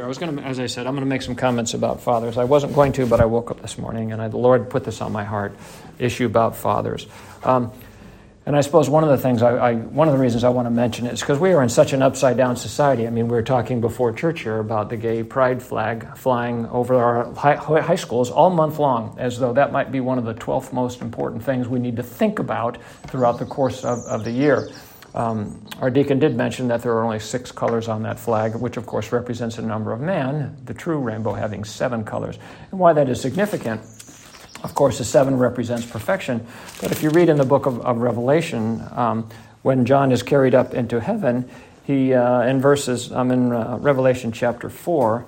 here. I was going to, as I said, I'm going to make some comments about fathers. I wasn't going to, but I woke up this morning and I, the Lord put this on my heart issue about fathers. Um, and I suppose one of the things, I, I, one of the reasons I want to mention it is because we are in such an upside down society. I mean, we were talking before church here about the gay pride flag flying over our high, high schools all month long, as though that might be one of the 12th most important things we need to think about throughout the course of, of the year. Um, our deacon did mention that there are only six colors on that flag, which of course represents a number of man, the true rainbow having seven colors. And why that is significant of course, the seven represents perfection. But if you read in the book of, of Revelation, um, when John is carried up into heaven, he, uh, in verses, I'm in uh, Revelation chapter 4,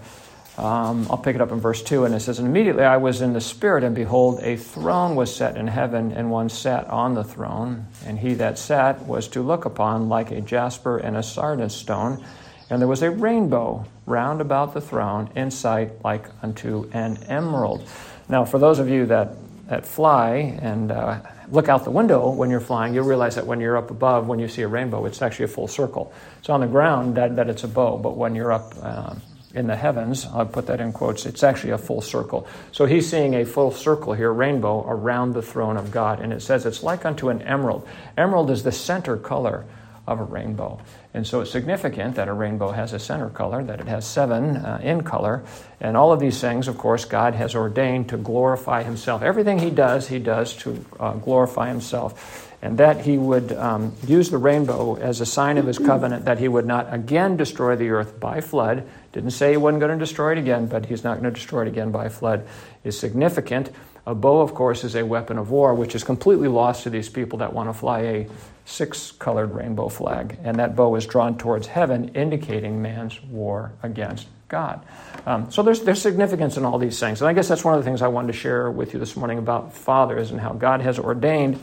um, I'll pick it up in verse 2, and it says, And immediately I was in the Spirit, and behold, a throne was set in heaven, and one sat on the throne. And he that sat was to look upon like a jasper and a sardis stone. And there was a rainbow round about the throne, in sight like unto an emerald. Now, for those of you that, that fly and uh, look out the window when you're flying, you'll realize that when you're up above, when you see a rainbow, it's actually a full circle. So on the ground, that, that it's a bow, but when you're up uh, in the heavens, I'll put that in quotes, it's actually a full circle. So he's seeing a full circle here, rainbow, around the throne of God. And it says it's like unto an emerald. Emerald is the center color of a rainbow. And so it's significant that a rainbow has a center color, that it has seven uh, in color. And all of these things, of course, God has ordained to glorify Himself. Everything He does, He does to uh, glorify Himself. And that He would um, use the rainbow as a sign of His covenant that He would not again destroy the earth by flood. Didn't say He wasn't going to destroy it again, but He's not going to destroy it again by flood, is significant. A bow, of course, is a weapon of war, which is completely lost to these people that want to fly a six colored rainbow flag. And that bow is drawn towards heaven, indicating man's war against God. Um, so there's, there's significance in all these things. And I guess that's one of the things I wanted to share with you this morning about fathers and how God has ordained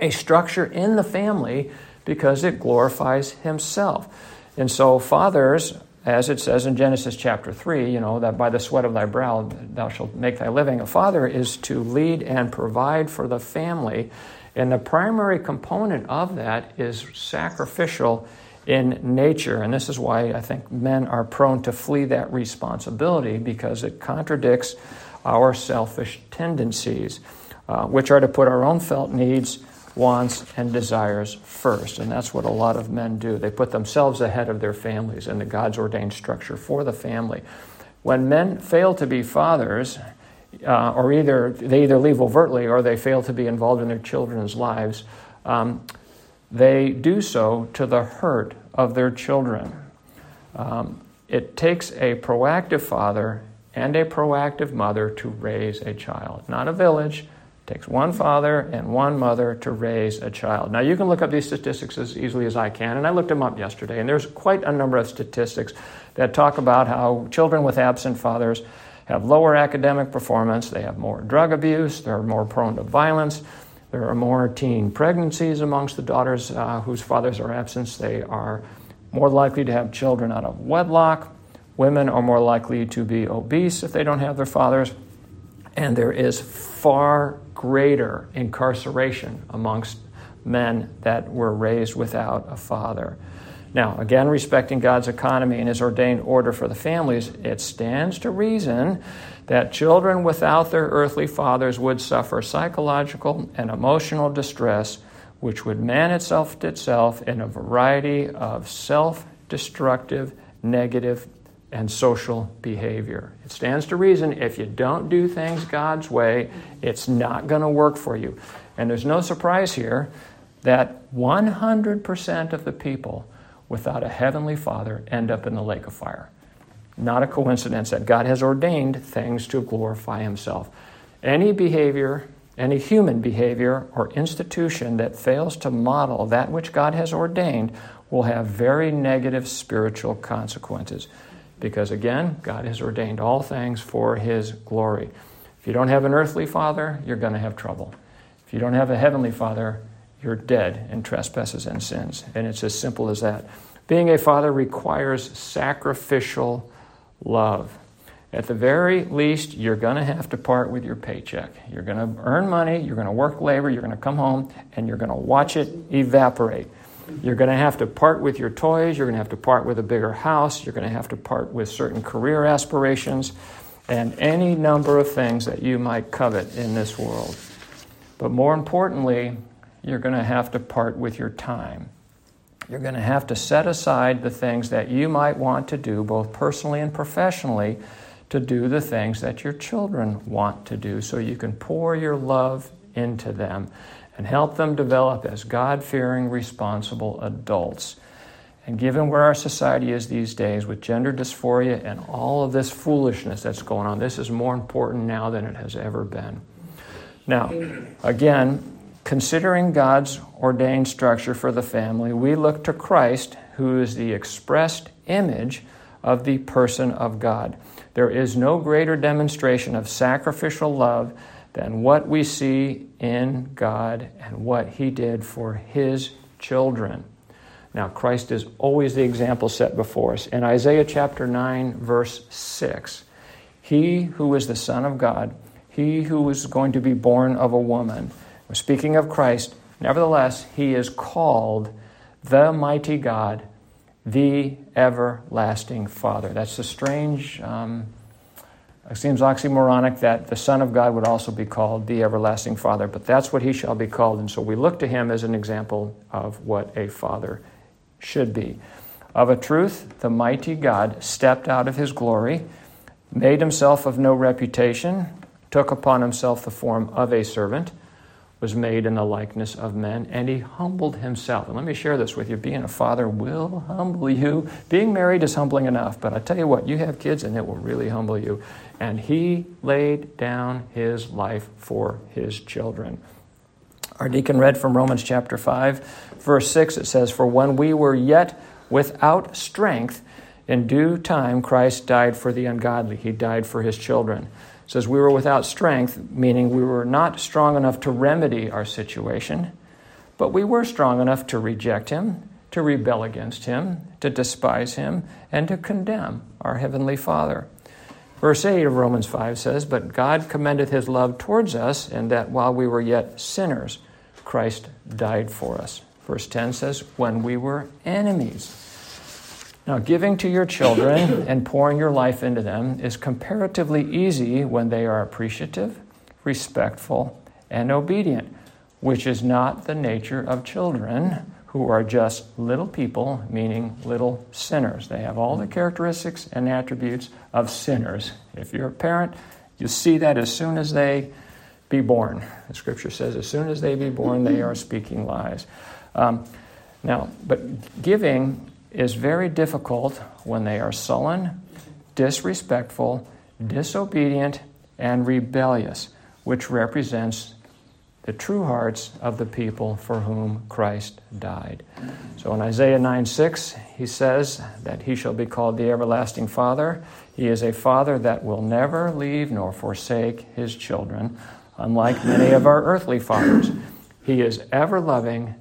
a structure in the family because it glorifies Himself. And so, fathers as it says in Genesis chapter 3, you know, that by the sweat of thy brow thou shalt make thy living. A father is to lead and provide for the family, and the primary component of that is sacrificial in nature. And this is why I think men are prone to flee that responsibility because it contradicts our selfish tendencies, uh, which are to put our own felt needs wants, and desires first. And that's what a lot of men do. They put themselves ahead of their families and the God's ordained structure for the family. When men fail to be fathers, uh, or either they either leave overtly or they fail to be involved in their children's lives, um, they do so to the hurt of their children. Um, it takes a proactive father and a proactive mother to raise a child, not a village, it takes one father and one mother to raise a child. Now, you can look up these statistics as easily as I can, and I looked them up yesterday, and there's quite a number of statistics that talk about how children with absent fathers have lower academic performance, they have more drug abuse, they're more prone to violence, there are more teen pregnancies amongst the daughters uh, whose fathers are absent, they are more likely to have children out of wedlock. Women are more likely to be obese if they don't have their fathers. And there is far greater incarceration amongst men that were raised without a father. Now, again, respecting God's economy and His ordained order for the families, it stands to reason that children without their earthly fathers would suffer psychological and emotional distress, which would manifest itself in a variety of self destructive, negative and social behavior. It stands to reason if you don't do things God's way, it's not going to work for you. And there's no surprise here that 100% of the people without a heavenly father end up in the lake of fire. Not a coincidence that God has ordained things to glorify Himself. Any behavior, any human behavior or institution that fails to model that which God has ordained will have very negative spiritual consequences because again, God has ordained all things for His glory. If you don't have an earthly father, you're going to have trouble. If you don't have a heavenly father, you're dead in trespasses and sins. And it's as simple as that. Being a father requires sacrificial love. At the very least, you're going to have to part with your paycheck. You're going to earn money, you're going to work labor, you're going to come home, and you're going to watch it evaporate. You're going to have to part with your toys. You're going to have to part with a bigger house. You're going to have to part with certain career aspirations and any number of things that you might covet in this world. But more importantly, you're going to have to part with your time. You're going to have to set aside the things that you might want to do, both personally and professionally, to do the things that your children want to do so you can pour your love into them and help them develop as God fearing, responsible adults. And given where our society is these days with gender dysphoria and all of this foolishness that's going on, this is more important now than it has ever been. Now, again, considering God's ordained structure for the family, we look to Christ, who is the expressed image of the person of God. There is no greater demonstration of sacrificial love than what we see in God and what He did for His children. Now, Christ is always the example set before us. In Isaiah chapter 9, verse 6, He who is the Son of God, He who is going to be born of a woman, Speaking of Christ, nevertheless, he is called the mighty God, the everlasting Father. That's a strange, um, it seems oxymoronic that the Son of God would also be called the everlasting Father, but that's what he shall be called. And so we look to him as an example of what a father should be. Of a truth, the mighty God stepped out of his glory, made himself of no reputation, took upon himself the form of a servant was made in the likeness of men, and he humbled himself. And let me share this with you. Being a father will humble you. Being married is humbling enough, but I tell you what, you have kids and it will really humble you. And he laid down his life for his children. Our deacon read from Romans chapter 5, verse 6. It says, For when we were yet without strength, in due time Christ died for the ungodly. He died for his children says we were without strength, meaning we were not strong enough to remedy our situation, but we were strong enough to reject him, to rebel against him, to despise him, and to condemn our heavenly Father. Verse 8 of Romans 5 says, But God commendeth his love towards us, and that while we were yet sinners, Christ died for us. Verse 10 says, When we were enemies, now, giving to your children and pouring your life into them is comparatively easy when they are appreciative, respectful, and obedient, which is not the nature of children who are just little people, meaning little sinners. They have all the characteristics and attributes of sinners. If you're a parent, you see that as soon as they be born. The scripture says, as soon as they be born, they are speaking lies. Um, now, but giving is very difficult when they are sullen, disrespectful, disobedient, and rebellious, which represents the true hearts of the people for whom Christ died. So in Isaiah 9 6, he says that he shall be called the everlasting Father. He is a Father that will never leave nor forsake his children, unlike many of our earthly fathers. He is ever loving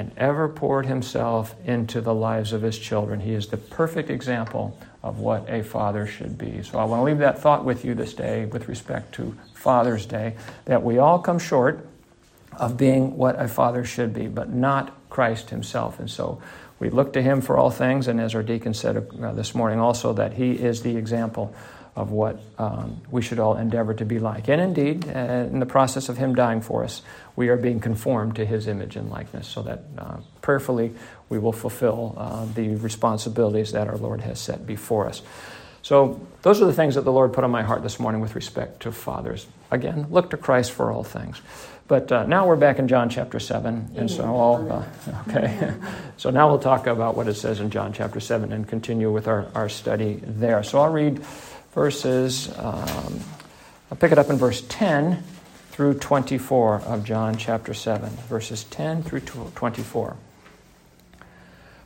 and ever poured himself into the lives of his children. He is the perfect example of what a father should be. So I want to leave that thought with you this day with respect to Father's Day that we all come short of being what a father should be, but not Christ himself. And so we look to him for all things, and as our deacon said uh, this morning also, that he is the example of what um, we should all endeavor to be like. And indeed, uh, in the process of Him dying for us, we are being conformed to His image and likeness, so that uh, prayerfully we will fulfill uh, the responsibilities that our Lord has set before us. So, those are the things that the Lord put on my heart this morning with respect to fathers. Again, look to Christ for all things. But uh, now we're back in John chapter 7, and so I'll, uh, okay. so now we'll talk about what it says in John chapter 7 and continue with our, our study there. So I'll read verses, um, I'll pick it up in verse 10 through 24 of John chapter 7, verses 10 through 24.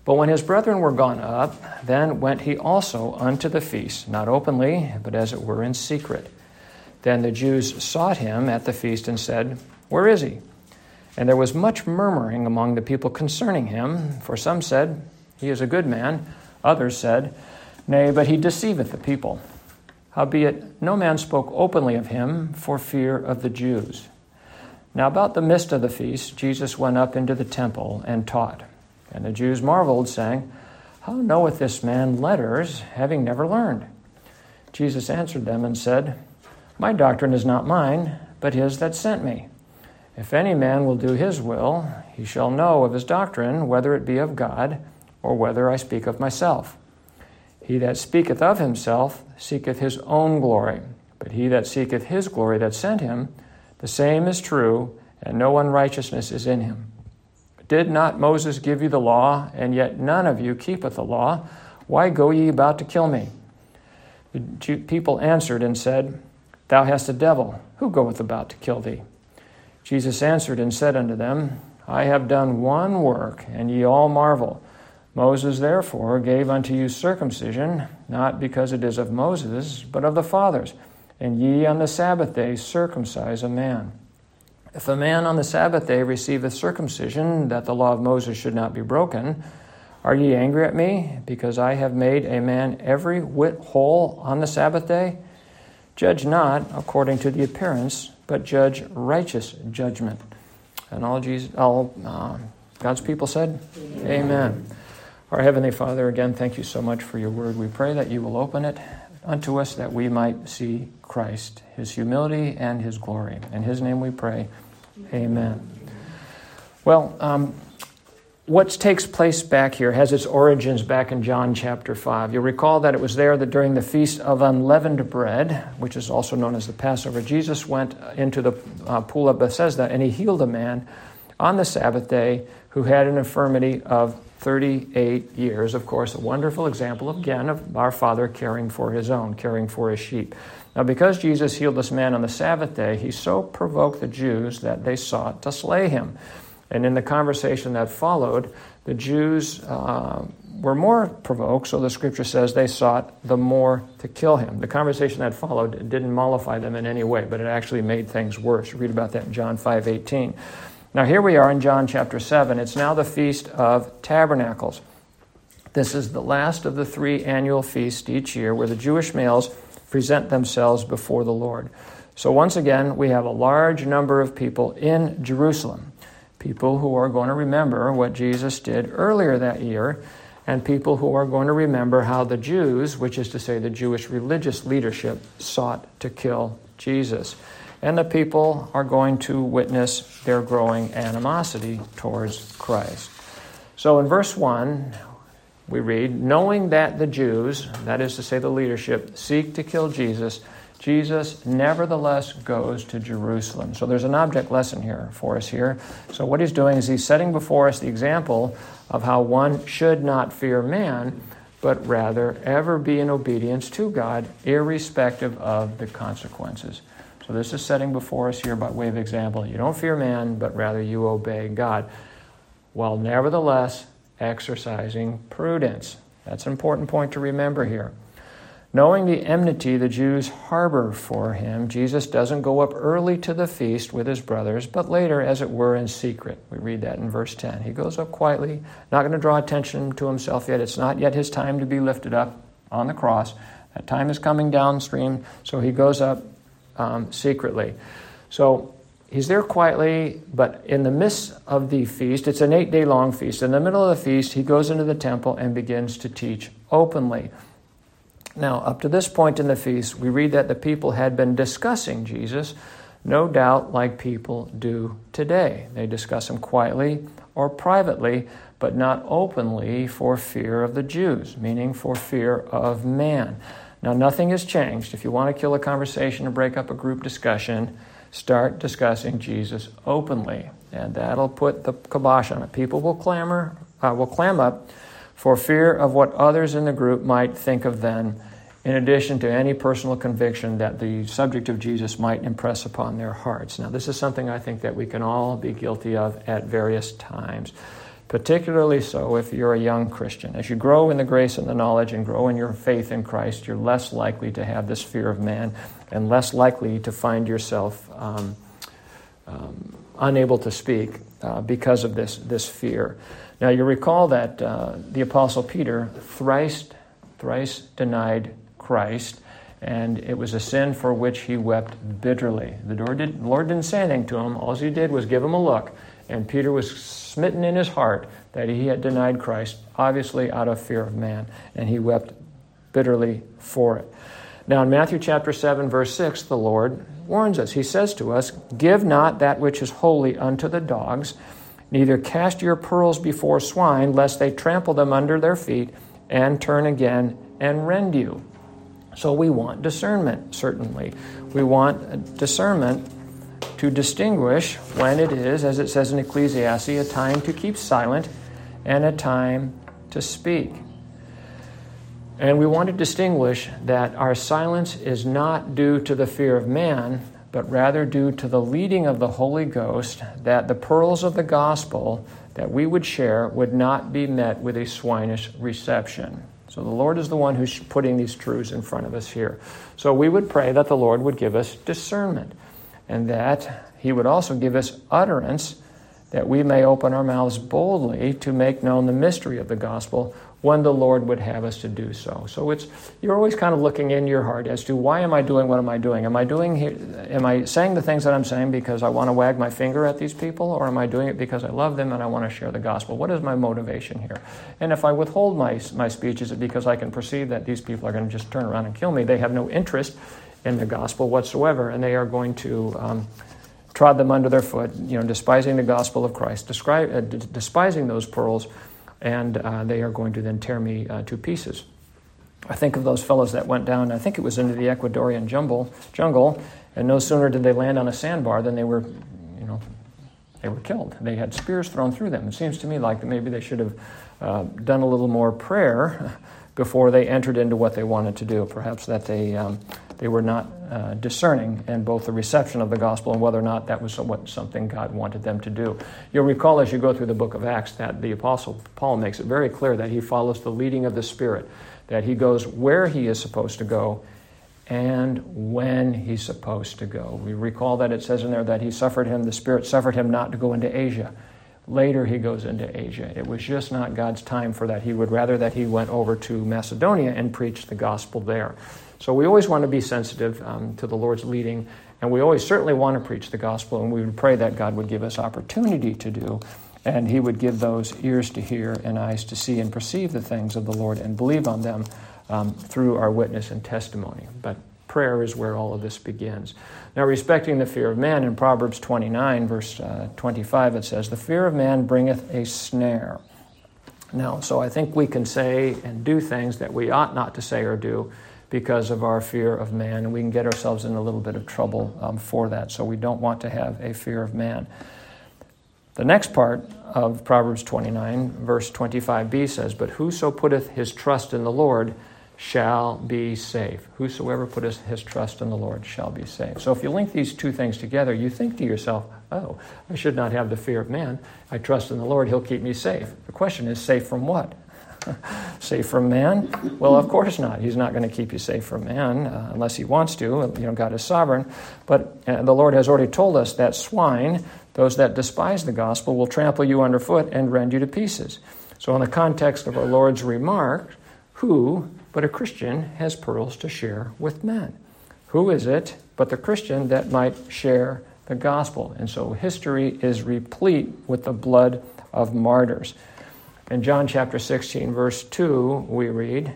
But when his brethren were gone up, then went he also unto the feast, not openly, but as it were in secret. Then the Jews sought him at the feast and said, Where is he? And there was much murmuring among the people concerning him, for some said, He is a good man. Others said, Nay, but he deceiveth the people. Howbeit, no man spoke openly of him for fear of the Jews. Now, about the midst of the feast, Jesus went up into the temple and taught. And the Jews marveled, saying, How knoweth this man letters, having never learned? Jesus answered them and said, My doctrine is not mine, but his that sent me. If any man will do his will, he shall know of his doctrine, whether it be of God, or whether I speak of myself. He that speaketh of himself seeketh his own glory, but he that seeketh his glory that sent him, the same is true, and no unrighteousness is in him. Did not Moses give you the law, and yet none of you keepeth the law? Why go ye about to kill me? The people answered and said, Thou hast a devil. Who goeth about to kill thee? Jesus answered and said unto them, I have done one work, and ye all marvel. Moses therefore gave unto you circumcision, not because it is of Moses, but of the fathers. And ye on the Sabbath day circumcise a man. If a man on the Sabbath day receiveth circumcision, that the law of Moses should not be broken, are ye angry at me, because I have made a man every whit whole on the Sabbath day? Judge not according to the appearance, but judge righteous judgment. And all, Jesus, all uh, God's people said, Amen. Amen. Our Heavenly Father, again, thank you so much for your word. We pray that you will open it unto us that we might see Christ, his humility and his glory. In his name we pray. Amen. Well, um, what takes place back here has its origins back in John chapter 5. You'll recall that it was there that during the Feast of Unleavened Bread, which is also known as the Passover, Jesus went into the uh, pool of Bethesda and he healed a man on the Sabbath day who had an infirmity of 38 years. Of course, a wonderful example, again, of our Father caring for his own, caring for his sheep. Now, because Jesus healed this man on the Sabbath day, he so provoked the Jews that they sought to slay him. And in the conversation that followed, the Jews uh, were more provoked, so the scripture says they sought the more to kill him. The conversation that followed didn't mollify them in any way, but it actually made things worse. Read about that in John 5 18. Now, here we are in John chapter 7. It's now the Feast of Tabernacles. This is the last of the three annual feasts each year where the Jewish males present themselves before the Lord. So, once again, we have a large number of people in Jerusalem, people who are going to remember what Jesus did earlier that year, and people who are going to remember how the Jews, which is to say the Jewish religious leadership, sought to kill Jesus and the people are going to witness their growing animosity towards Christ. So in verse 1, we read, Knowing that the Jews, that is to say the leadership, seek to kill Jesus, Jesus nevertheless goes to Jerusalem. So there's an object lesson here for us here. So what he's doing is he's setting before us the example of how one should not fear man, but rather ever be in obedience to God, irrespective of the consequences. So this is setting before us here by way of example. You don't fear man, but rather you obey God, while nevertheless exercising prudence. That's an important point to remember here. Knowing the enmity the Jews harbor for him, Jesus doesn't go up early to the feast with his brothers, but later, as it were, in secret. We read that in verse 10. He goes up quietly, not going to draw attention to himself yet. It's not yet his time to be lifted up on the cross. That time is coming downstream, so he goes up um, secretly. So he's there quietly, but in the midst of the feast, it's an eight day long feast. In the middle of the feast, he goes into the temple and begins to teach openly. Now, up to this point in the feast, we read that the people had been discussing Jesus, no doubt like people do today. They discuss him quietly or privately, but not openly for fear of the Jews, meaning for fear of man. Now, nothing has changed. If you want to kill a conversation or break up a group discussion, start discussing Jesus openly, and that'll put the kibosh on it. People will clamor, uh, will clam up for fear of what others in the group might think of them, in addition to any personal conviction that the subject of Jesus might impress upon their hearts. Now, this is something I think that we can all be guilty of at various times particularly so if you're a young Christian. As you grow in the grace and the knowledge and grow in your faith in Christ, you're less likely to have this fear of man and less likely to find yourself um, um, unable to speak uh, because of this, this fear. Now, you recall that uh, the Apostle Peter thrice, thrice denied Christ, and it was a sin for which he wept bitterly. The Lord, did, Lord didn't say anything to him, all he did was give him a look and Peter was smitten in his heart that he had denied Christ, obviously out of fear of man, and he wept bitterly for it. Now, in Matthew chapter 7, verse 6, the Lord warns us. He says to us, Give not that which is holy unto the dogs, neither cast your pearls before swine, lest they trample them under their feet and turn again and rend you. So we want discernment, certainly. We want discernment to distinguish when it is, as it says in Ecclesiastes, a time to keep silent and a time to speak. And we want to distinguish that our silence is not due to the fear of man, but rather due to the leading of the Holy Ghost, that the pearls of the gospel that we would share would not be met with a swinish reception. So the Lord is the one who's putting these truths in front of us here. So we would pray that the Lord would give us discernment and that He would also give us utterance that we may open our mouths boldly to make known the mystery of the gospel when the Lord would have us to do so. So it's you're always kind of looking in your heart as to why am I doing what am I doing? Am I doing am I saying the things that I'm saying because I want to wag my finger at these people or am I doing it because I love them and I want to share the gospel? What is my motivation here? And if I withhold my my speech is it because I can perceive that these people are going to just turn around and kill me? They have no interest in the gospel whatsoever and they are going to um, trod them under their foot, you know, despising the gospel of Christ, describe, uh, d- despising those pearls, and uh, they are going to then tear me uh, to pieces. I think of those fellows that went down, I think it was into the Ecuadorian jungle, jungle, and no sooner did they land on a sandbar than they were, you know, they were killed. They had spears thrown through them. It seems to me like maybe they should have uh, done a little more prayer before they entered into what they wanted to do. Perhaps that they um, they were not uh, discerning in both the reception of the gospel and whether or not that was what, something God wanted them to do. You'll recall as you go through the book of Acts that the Apostle Paul makes it very clear that he follows the leading of the Spirit, that he goes where he is supposed to go and when he's supposed to go. We recall that it says in there that he suffered him, the Spirit suffered him not to go into Asia. Later, he goes into Asia. It was just not God's time for that. He would rather that he went over to Macedonia and preached the gospel there. So we always want to be sensitive um, to the Lord's leading, and we always certainly want to preach the gospel, and we would pray that God would give us opportunity to do, and He would give those ears to hear and eyes to see and perceive the things of the Lord and believe on them um, through our witness and testimony. But prayer is where all of this begins. Now, respecting the fear of man, in Proverbs 29, verse uh, 25, it says, The fear of man bringeth a snare. Now, so I think we can say and do things that we ought not to say or do because of our fear of man, and we can get ourselves in a little bit of trouble um, for that. So we don't want to have a fear of man. The next part of Proverbs 29, verse 25b says, But whoso putteth his trust in the Lord shall be safe. Whosoever putteth his trust in the Lord shall be safe. So if you link these two things together, you think to yourself, oh, I should not have the fear of man. I trust in the Lord, he'll keep me safe. The question is, safe from what? safe from man? Well, of course not. He's not going to keep you safe from man uh, unless he wants to. You know, God is sovereign. But uh, the Lord has already told us that swine, those that despise the gospel, will trample you underfoot and rend you to pieces. So, in the context of our Lord's remark, who but a Christian has pearls to share with men? Who is it but the Christian that might share the gospel? And so history is replete with the blood of martyrs. In John chapter 16, verse 2, we read,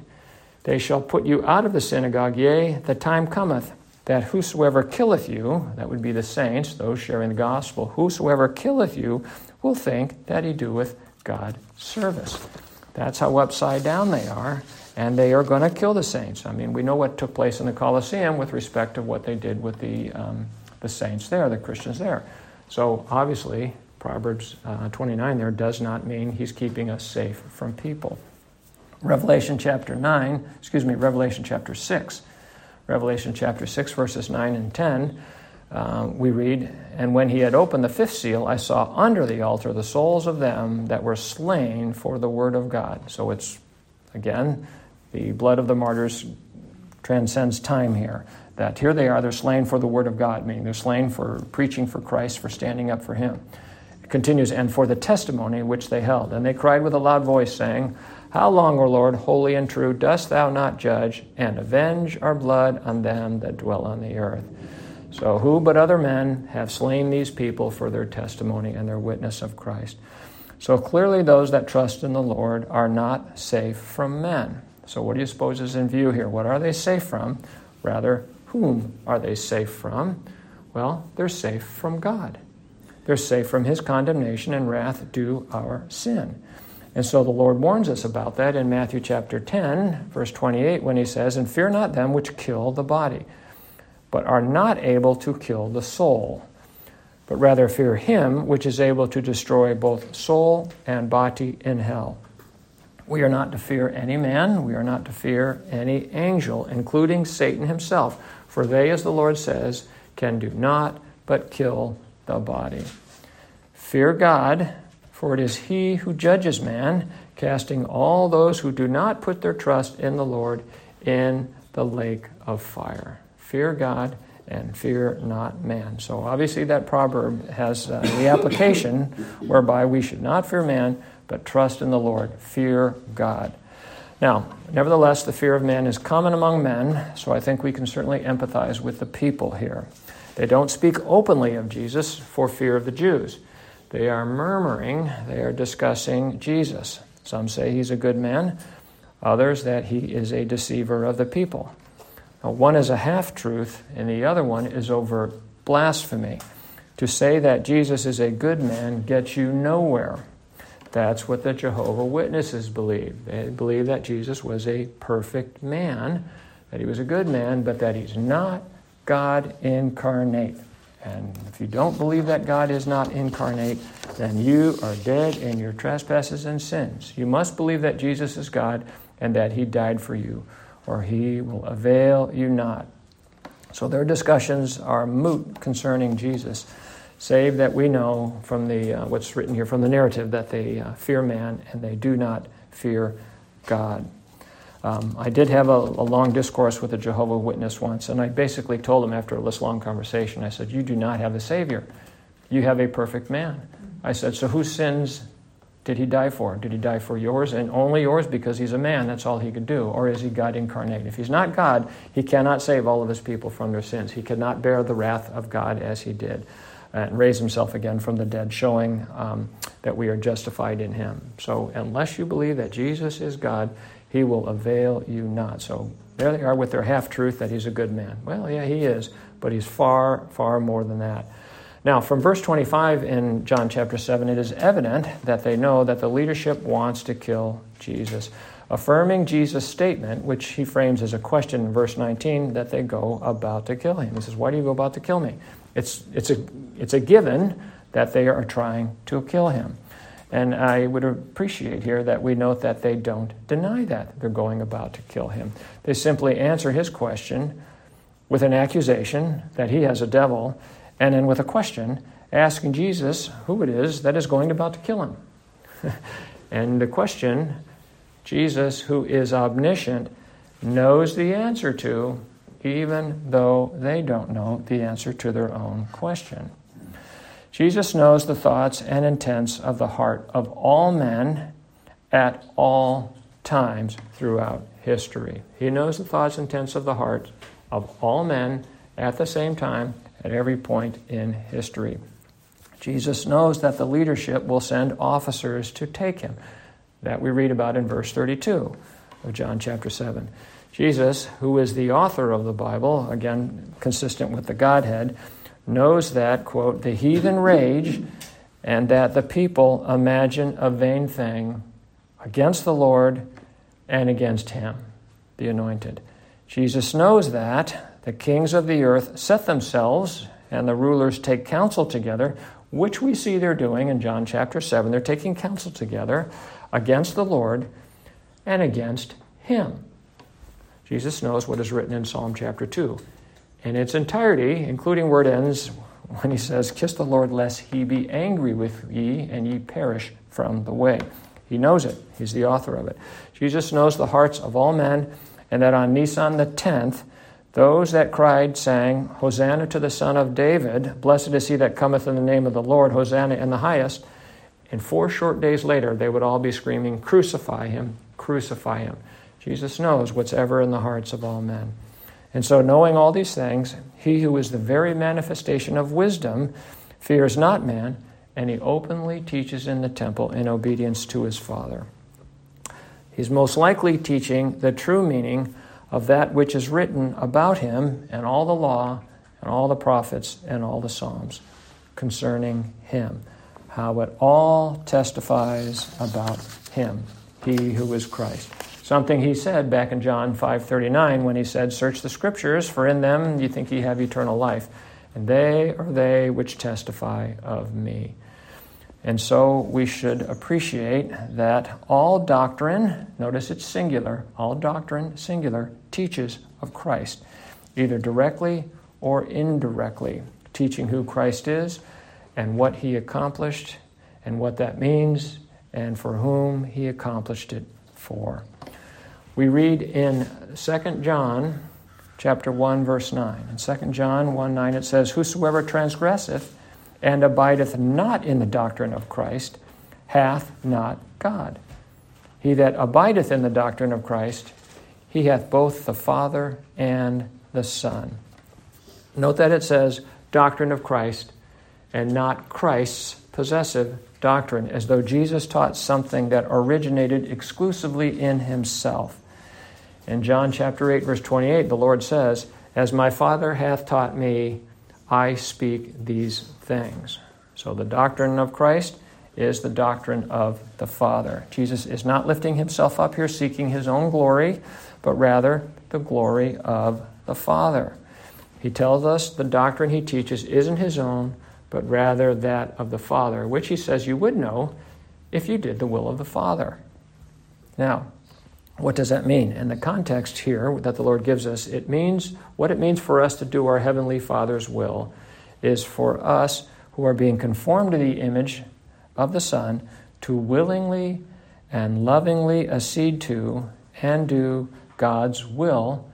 They shall put you out of the synagogue, yea, the time cometh that whosoever killeth you, that would be the saints, those sharing the gospel, whosoever killeth you will think that he doeth God service. That's how upside down they are, and they are going to kill the saints. I mean, we know what took place in the Colosseum with respect to what they did with the, um, the saints there, the Christians there. So obviously, Proverbs uh, 29 there does not mean he's keeping us safe from people. Revelation chapter 9, excuse me, Revelation chapter 6. Revelation chapter 6, verses 9 and 10, uh, we read, And when he had opened the fifth seal, I saw under the altar the souls of them that were slain for the word of God. So it's, again, the blood of the martyrs transcends time here. That here they are, they're slain for the word of God, meaning they're slain for preaching for Christ, for standing up for him continues, and for the testimony which they held. And they cried with a loud voice, saying, How long, O Lord, holy and true, dost thou not judge and avenge our blood on them that dwell on the earth? So, who but other men have slain these people for their testimony and their witness of Christ? So clearly, those that trust in the Lord are not safe from men. So, what do you suppose is in view here? What are they safe from? Rather, whom are they safe from? Well, they're safe from God. They're safe from his condemnation and wrath due our sin. And so the Lord warns us about that in Matthew chapter 10, verse 28, when he says, And fear not them which kill the body, but are not able to kill the soul, but rather fear him which is able to destroy both soul and body in hell. We are not to fear any man, we are not to fear any angel, including Satan himself, for they, as the Lord says, can do naught but kill the body. Fear God for it is he who judges man, casting all those who do not put their trust in the Lord in the lake of fire. Fear God and fear not man. So obviously, that proverb has uh, the application whereby we should not fear man, but trust in the Lord. Fear God. Now, nevertheless, the fear of man is common among men, so I think we can certainly empathize with the people here. They don't speak openly of Jesus for fear of the Jews. They are murmuring, they are discussing Jesus. Some say he's a good man, others that he is a deceiver of the people. Now, one is a half truth, and the other one is over blasphemy. To say that Jesus is a good man gets you nowhere. That's what the Jehovah Witnesses believe. They believe that Jesus was a perfect man, that he was a good man, but that he's not God incarnate. And if you don't believe that God is not incarnate, then you are dead in your trespasses and sins. You must believe that Jesus is God and that He died for you, or He will avail you not. So their discussions are moot concerning Jesus, save that we know from the uh, what's written here from the narrative that they uh, fear man and they do not fear God. Um, I did have a, a, long discourse with a Jehovah Witness once, and I basically told him after this long conversation, I said, You do not have a Savior. You have a perfect man. I said, So whose sins did he die for? Did he die for yours and only yours because he's a man? That's all he could do. Or is he God incarnate? If he's not God, he cannot save all of his people from their sins. He cannot bear the wrath of God as he did and raise himself again from the dead, showing um, that we are justified in him. So, unless you believe that Jesus is God, he will avail you not. So there they are with their half truth that he's a good man. Well, yeah, he is, but he's far, far more than that. Now, from verse 25 in John chapter 7, it is evident that they know that the leadership wants to kill Jesus, affirming Jesus' statement, which he frames as a question in verse 19, that they go about to kill him. He says, Why do you go about to kill me? It's, it's, a, it's a given that they are trying to kill him. And I would appreciate here that we note that they don't deny that they're going about to kill him. They simply answer his question with an accusation that he has a devil, and then with a question asking Jesus who it is that is going about to kill him. and the question, Jesus, who is omniscient, knows the answer to, even though they don't know the answer to their own question. Jesus knows the thoughts and intents of the heart of all men at all times throughout history. He knows the thoughts and intents of the heart of all men at the same time at every point in history. Jesus knows that the leadership will send officers to take him. That we read about in verse 32 of John chapter 7. Jesus, who is the author of the Bible, again consistent with the Godhead, knows that, quote, the heathen rage and that the people imagine a vain thing against the Lord and against him, the anointed. Jesus knows that the kings of the earth set themselves and the rulers take counsel together, which we see they're doing in John chapter 7. They're taking counsel together against the Lord and against him. Jesus knows what is written in Psalm chapter 2 in its entirety, including where it ends when he says, Kiss the Lord, lest he be angry with ye, and ye perish from the way. He knows it. He's the author of it. Jesus knows the hearts of all men, and that on Nisan the 10th, those that cried sang, Hosanna to the Son of David, blessed is he that cometh in the name of the Lord, Hosanna in the highest. And four short days later, they would all be screaming, Crucify him, crucify him. Jesus knows what's ever in the hearts of all men. And so, knowing all these things, he who is the very manifestation of wisdom fears not man and he openly teaches in the temple in obedience to his Father. He's most likely teaching the true meaning of that which is written about him and all the law and all the prophets and all the Psalms concerning him, how it all testifies about him, he who is Christ. Something he said back in John 5:39 when he said, "Search the scriptures, for in them you think ye have eternal life, and they are they which testify of me." And so we should appreciate that all doctrine, notice it's singular, all doctrine, singular, teaches of Christ, either directly or indirectly, teaching who Christ is and what he accomplished and what that means and for whom he accomplished it for. We read in 2 John chapter 1 verse 9. In 2 John 1 9 it says, Whosoever transgresseth and abideth not in the doctrine of Christ hath not God. He that abideth in the doctrine of Christ, he hath both the Father and the Son. Note that it says doctrine of Christ and not Christ's possessive doctrine, as though Jesus taught something that originated exclusively in himself. In John chapter 8, verse 28, the Lord says, As my Father hath taught me, I speak these things. So the doctrine of Christ is the doctrine of the Father. Jesus is not lifting himself up here seeking his own glory, but rather the glory of the Father. He tells us the doctrine he teaches isn't his own, but rather that of the Father, which he says you would know if you did the will of the Father. Now, what does that mean? In the context here that the Lord gives us, it means what it means for us to do our Heavenly Father's will is for us who are being conformed to the image of the Son to willingly and lovingly accede to and do God's will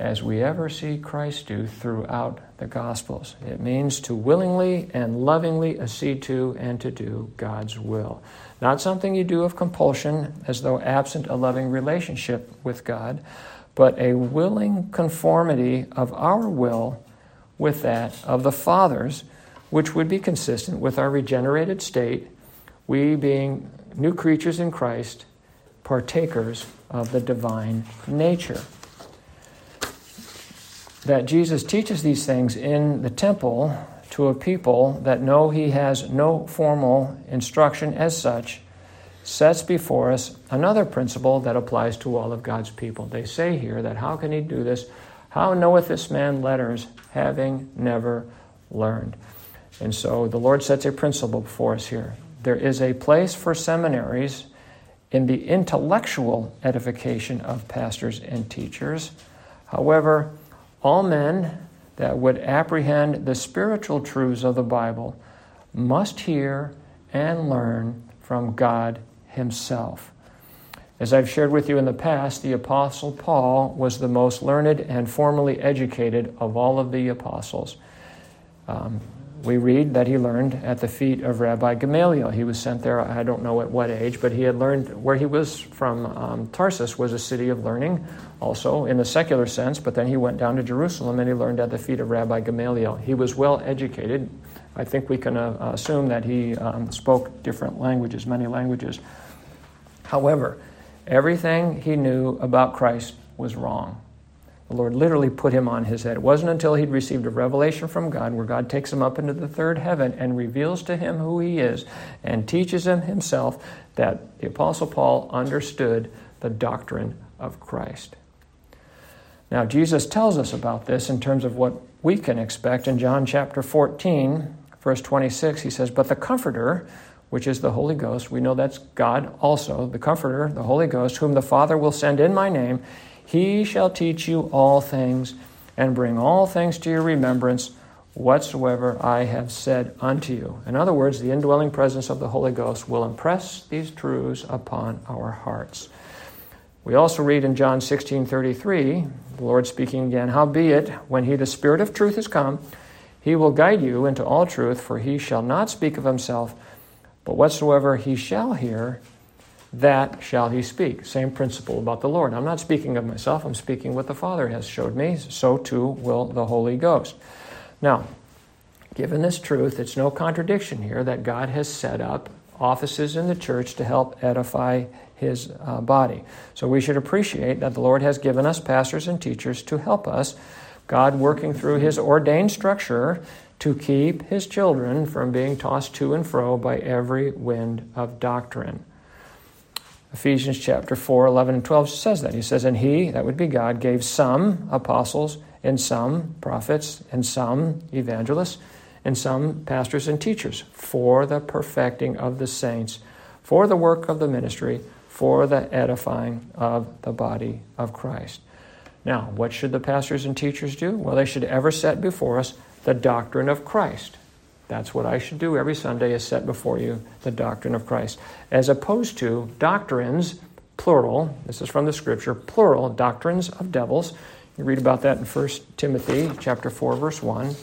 as we ever see Christ do throughout the Gospels. It means to willingly and lovingly accede to and to do God's will. Not something you do of compulsion as though absent a loving relationship with God, but a willing conformity of our will with that of the Father's, which would be consistent with our regenerated state, we being new creatures in Christ, partakers of the divine nature. That Jesus teaches these things in the temple to a people that know he has no formal instruction as such sets before us another principle that applies to all of God's people. They say here that how can he do this? How knoweth this man letters, having never learned? And so the Lord sets a principle before us here. There is a place for seminaries in the intellectual edification of pastors and teachers. However, all men that would apprehend the spiritual truths of the Bible must hear and learn from God Himself. As I've shared with you in the past, the Apostle Paul was the most learned and formally educated of all of the apostles. Um, we read that he learned at the feet of Rabbi Gamaliel. He was sent there, I don't know at what age, but he had learned where he was from. Um, Tarsus was a city of learning, also in the secular sense, but then he went down to Jerusalem and he learned at the feet of Rabbi Gamaliel. He was well educated. I think we can uh, assume that he um, spoke different languages, many languages. However, everything he knew about Christ was wrong. The Lord literally put him on his head. It wasn't until he'd received a revelation from God, where God takes him up into the third heaven and reveals to him who he is and teaches him himself, that the Apostle Paul understood the doctrine of Christ. Now, Jesus tells us about this in terms of what we can expect in John chapter 14, verse 26. He says, But the Comforter, which is the Holy Ghost, we know that's God also, the Comforter, the Holy Ghost, whom the Father will send in my name, he shall teach you all things and bring all things to your remembrance whatsoever I have said unto you. In other words, the indwelling presence of the Holy Ghost will impress these truths upon our hearts. We also read in John 16 33, the Lord speaking again, Howbeit, when he, the Spirit of truth, is come, he will guide you into all truth, for he shall not speak of himself, but whatsoever he shall hear, that shall he speak. Same principle about the Lord. I'm not speaking of myself, I'm speaking what the Father has showed me, so too will the Holy Ghost. Now, Given this truth, it's no contradiction here that God has set up offices in the church to help edify his uh, body. So we should appreciate that the Lord has given us pastors and teachers to help us, God working through his ordained structure to keep his children from being tossed to and fro by every wind of doctrine. Ephesians chapter 4, 11 and 12 says that. He says, And he, that would be God, gave some apostles, and some prophets, and some evangelists, and some pastors and teachers for the perfecting of the saints, for the work of the ministry, for the edifying of the body of Christ. Now, what should the pastors and teachers do? Well, they should ever set before us the doctrine of Christ. That's what I should do every Sunday is set before you the doctrine of Christ. As opposed to doctrines, plural, this is from the scripture, plural, doctrines of devils. You read about that in 1 Timothy chapter 4, verse 1.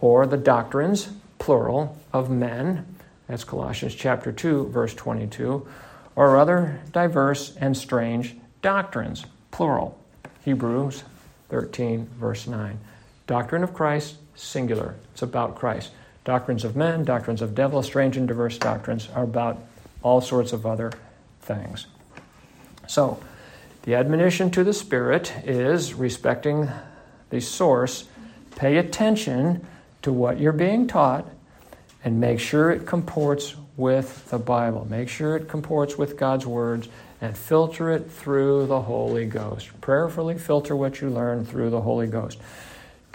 Or the doctrines, plural, of men. That's Colossians chapter 2, verse 22. Or other diverse and strange doctrines, plural. Hebrews 13, verse 9. Doctrine of Christ, singular. It's about Christ. Doctrines of men, doctrines of devil, strange and diverse doctrines are about all sorts of other things. So, the admonition to the Spirit is respecting the source, pay attention to what you're being taught, and make sure it comports with the Bible. Make sure it comports with God's words and filter it through the Holy Ghost. Prayerfully filter what you learn through the Holy Ghost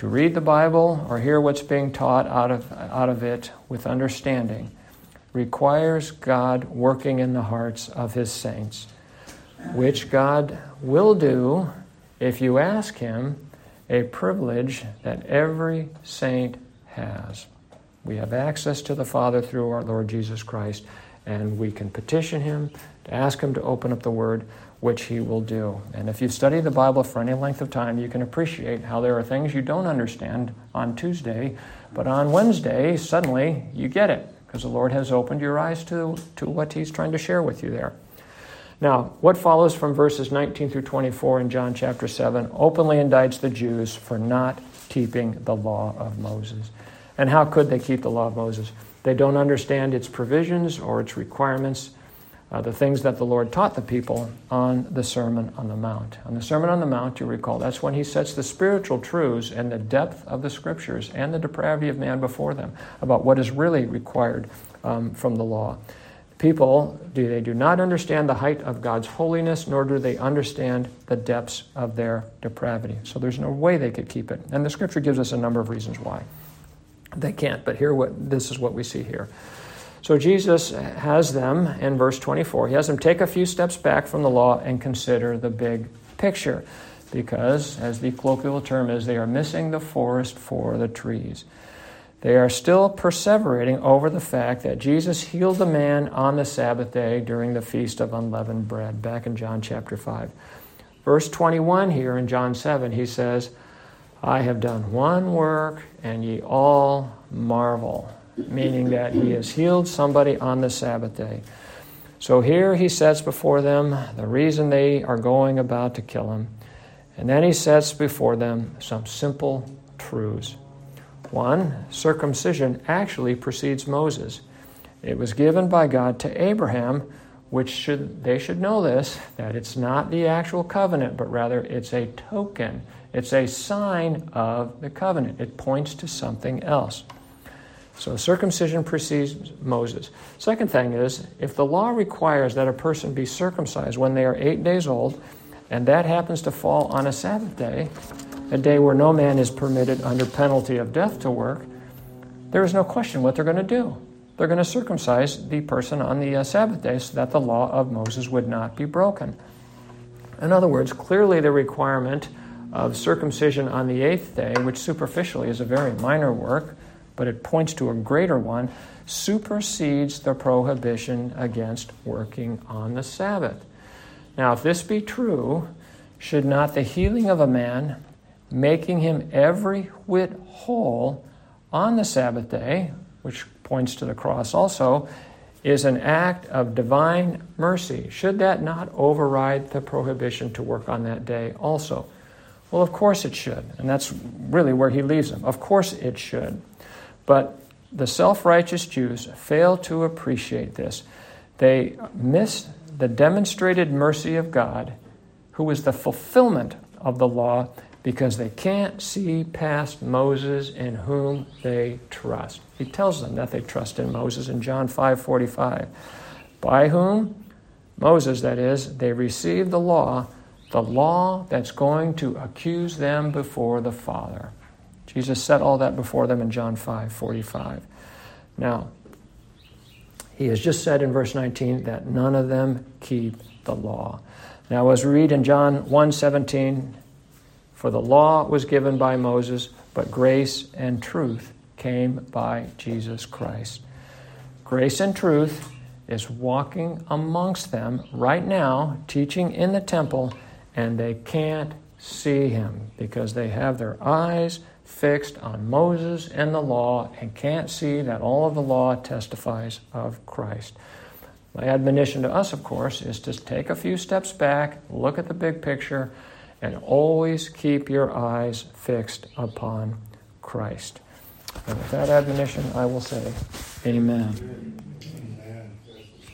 to read the Bible or hear what's being taught out of, out of it with understanding requires God working in the hearts of His saints, which God will do if you ask Him, a privilege that every saint has. We have access to the Father through our Lord Jesus Christ, and we can petition Him to ask Him to open up the Word which he will do. And if you've studied the Bible for any length of time, you can appreciate how there are things you don't understand on Tuesday, but on Wednesday, suddenly you get it because the Lord has opened your eyes to, to what he's trying to share with you there. Now, what follows from verses 19 through 24 in John chapter 7 openly indicts the Jews for not keeping the law of Moses. And how could they keep the law of Moses? They don't understand its provisions or its requirements uh, the things that the Lord taught the people on the Sermon on the Mount. On the Sermon on the Mount, you recall, that's when he sets the spiritual truths and the depth of the Scriptures and the depravity of man before them about what is really required um, from the law. People, do, they do not understand the height of God's holiness, nor do they understand the depths of their depravity. So there's no way they could keep it. And the Scripture gives us a number of reasons why. They can't, but here what this is what we see here. So Jesus has them in verse 24. He has them take a few steps back from the law and consider the big picture. Because, as the colloquial term is, they are missing the forest for the trees. They are still perseverating over the fact that Jesus healed the man on the Sabbath day during the Feast of Unleavened Bread, back in John chapter 5. Verse 21 here in John 7, he says, I have done one work, and ye all marvel meaning that he has healed somebody on the Sabbath day. So here he sets before them the reason they are going about to kill him. And then he sets before them some simple truths. One, circumcision actually precedes Moses. It was given by God to Abraham, which should they should know this that it's not the actual covenant, but rather it's a token. It's a sign of the covenant. It points to something else. So circumcision precedes Moses. Second thing is, if the law requires that a person be circumcised when they are eight days old, and that happens to fall on a Sabbath day, a day where no man is permitted under penalty of death to work, there is no question what they're going to do. They're going to circumcise the person on the uh, Sabbath day so that the law of Moses would not be broken. In other words, clearly the requirement of circumcision on the eighth day, which superficially is a very minor work, but it points to a greater one, supersedes the prohibition against working on the Sabbath. Now, if this be true, should not the healing of a man, making him every whit whole on the Sabbath day, which points to the cross also, is an act of divine mercy. Should that not override the prohibition to work on that day also? Well, of course it should. And that's really where he leaves them. Of course it should. But the self righteous Jews fail to appreciate this. They miss the demonstrated mercy of God, who is the fulfillment of the law, because they can't see past Moses in whom they trust. He tells them that they trust in Moses in John 5:45. By whom Moses that is, they received the law, the law that's going to accuse them before the Father. Jesus set all that before them in John 5:45. Now, he has just said in verse 19 that none of them keep the law. Now, as we read in John 1:17, for the law was given by Moses, but grace and truth came by Jesus Christ. Grace and truth is walking amongst them right now, teaching in the temple, and they can't see him because they have their eyes fixed on Moses and the law and can't see that all of the law testifies of Christ. My admonition to us, of course, is to take a few steps back, look at the big picture, and always keep your eyes fixed upon Christ. And with that admonition, I will say, Amen.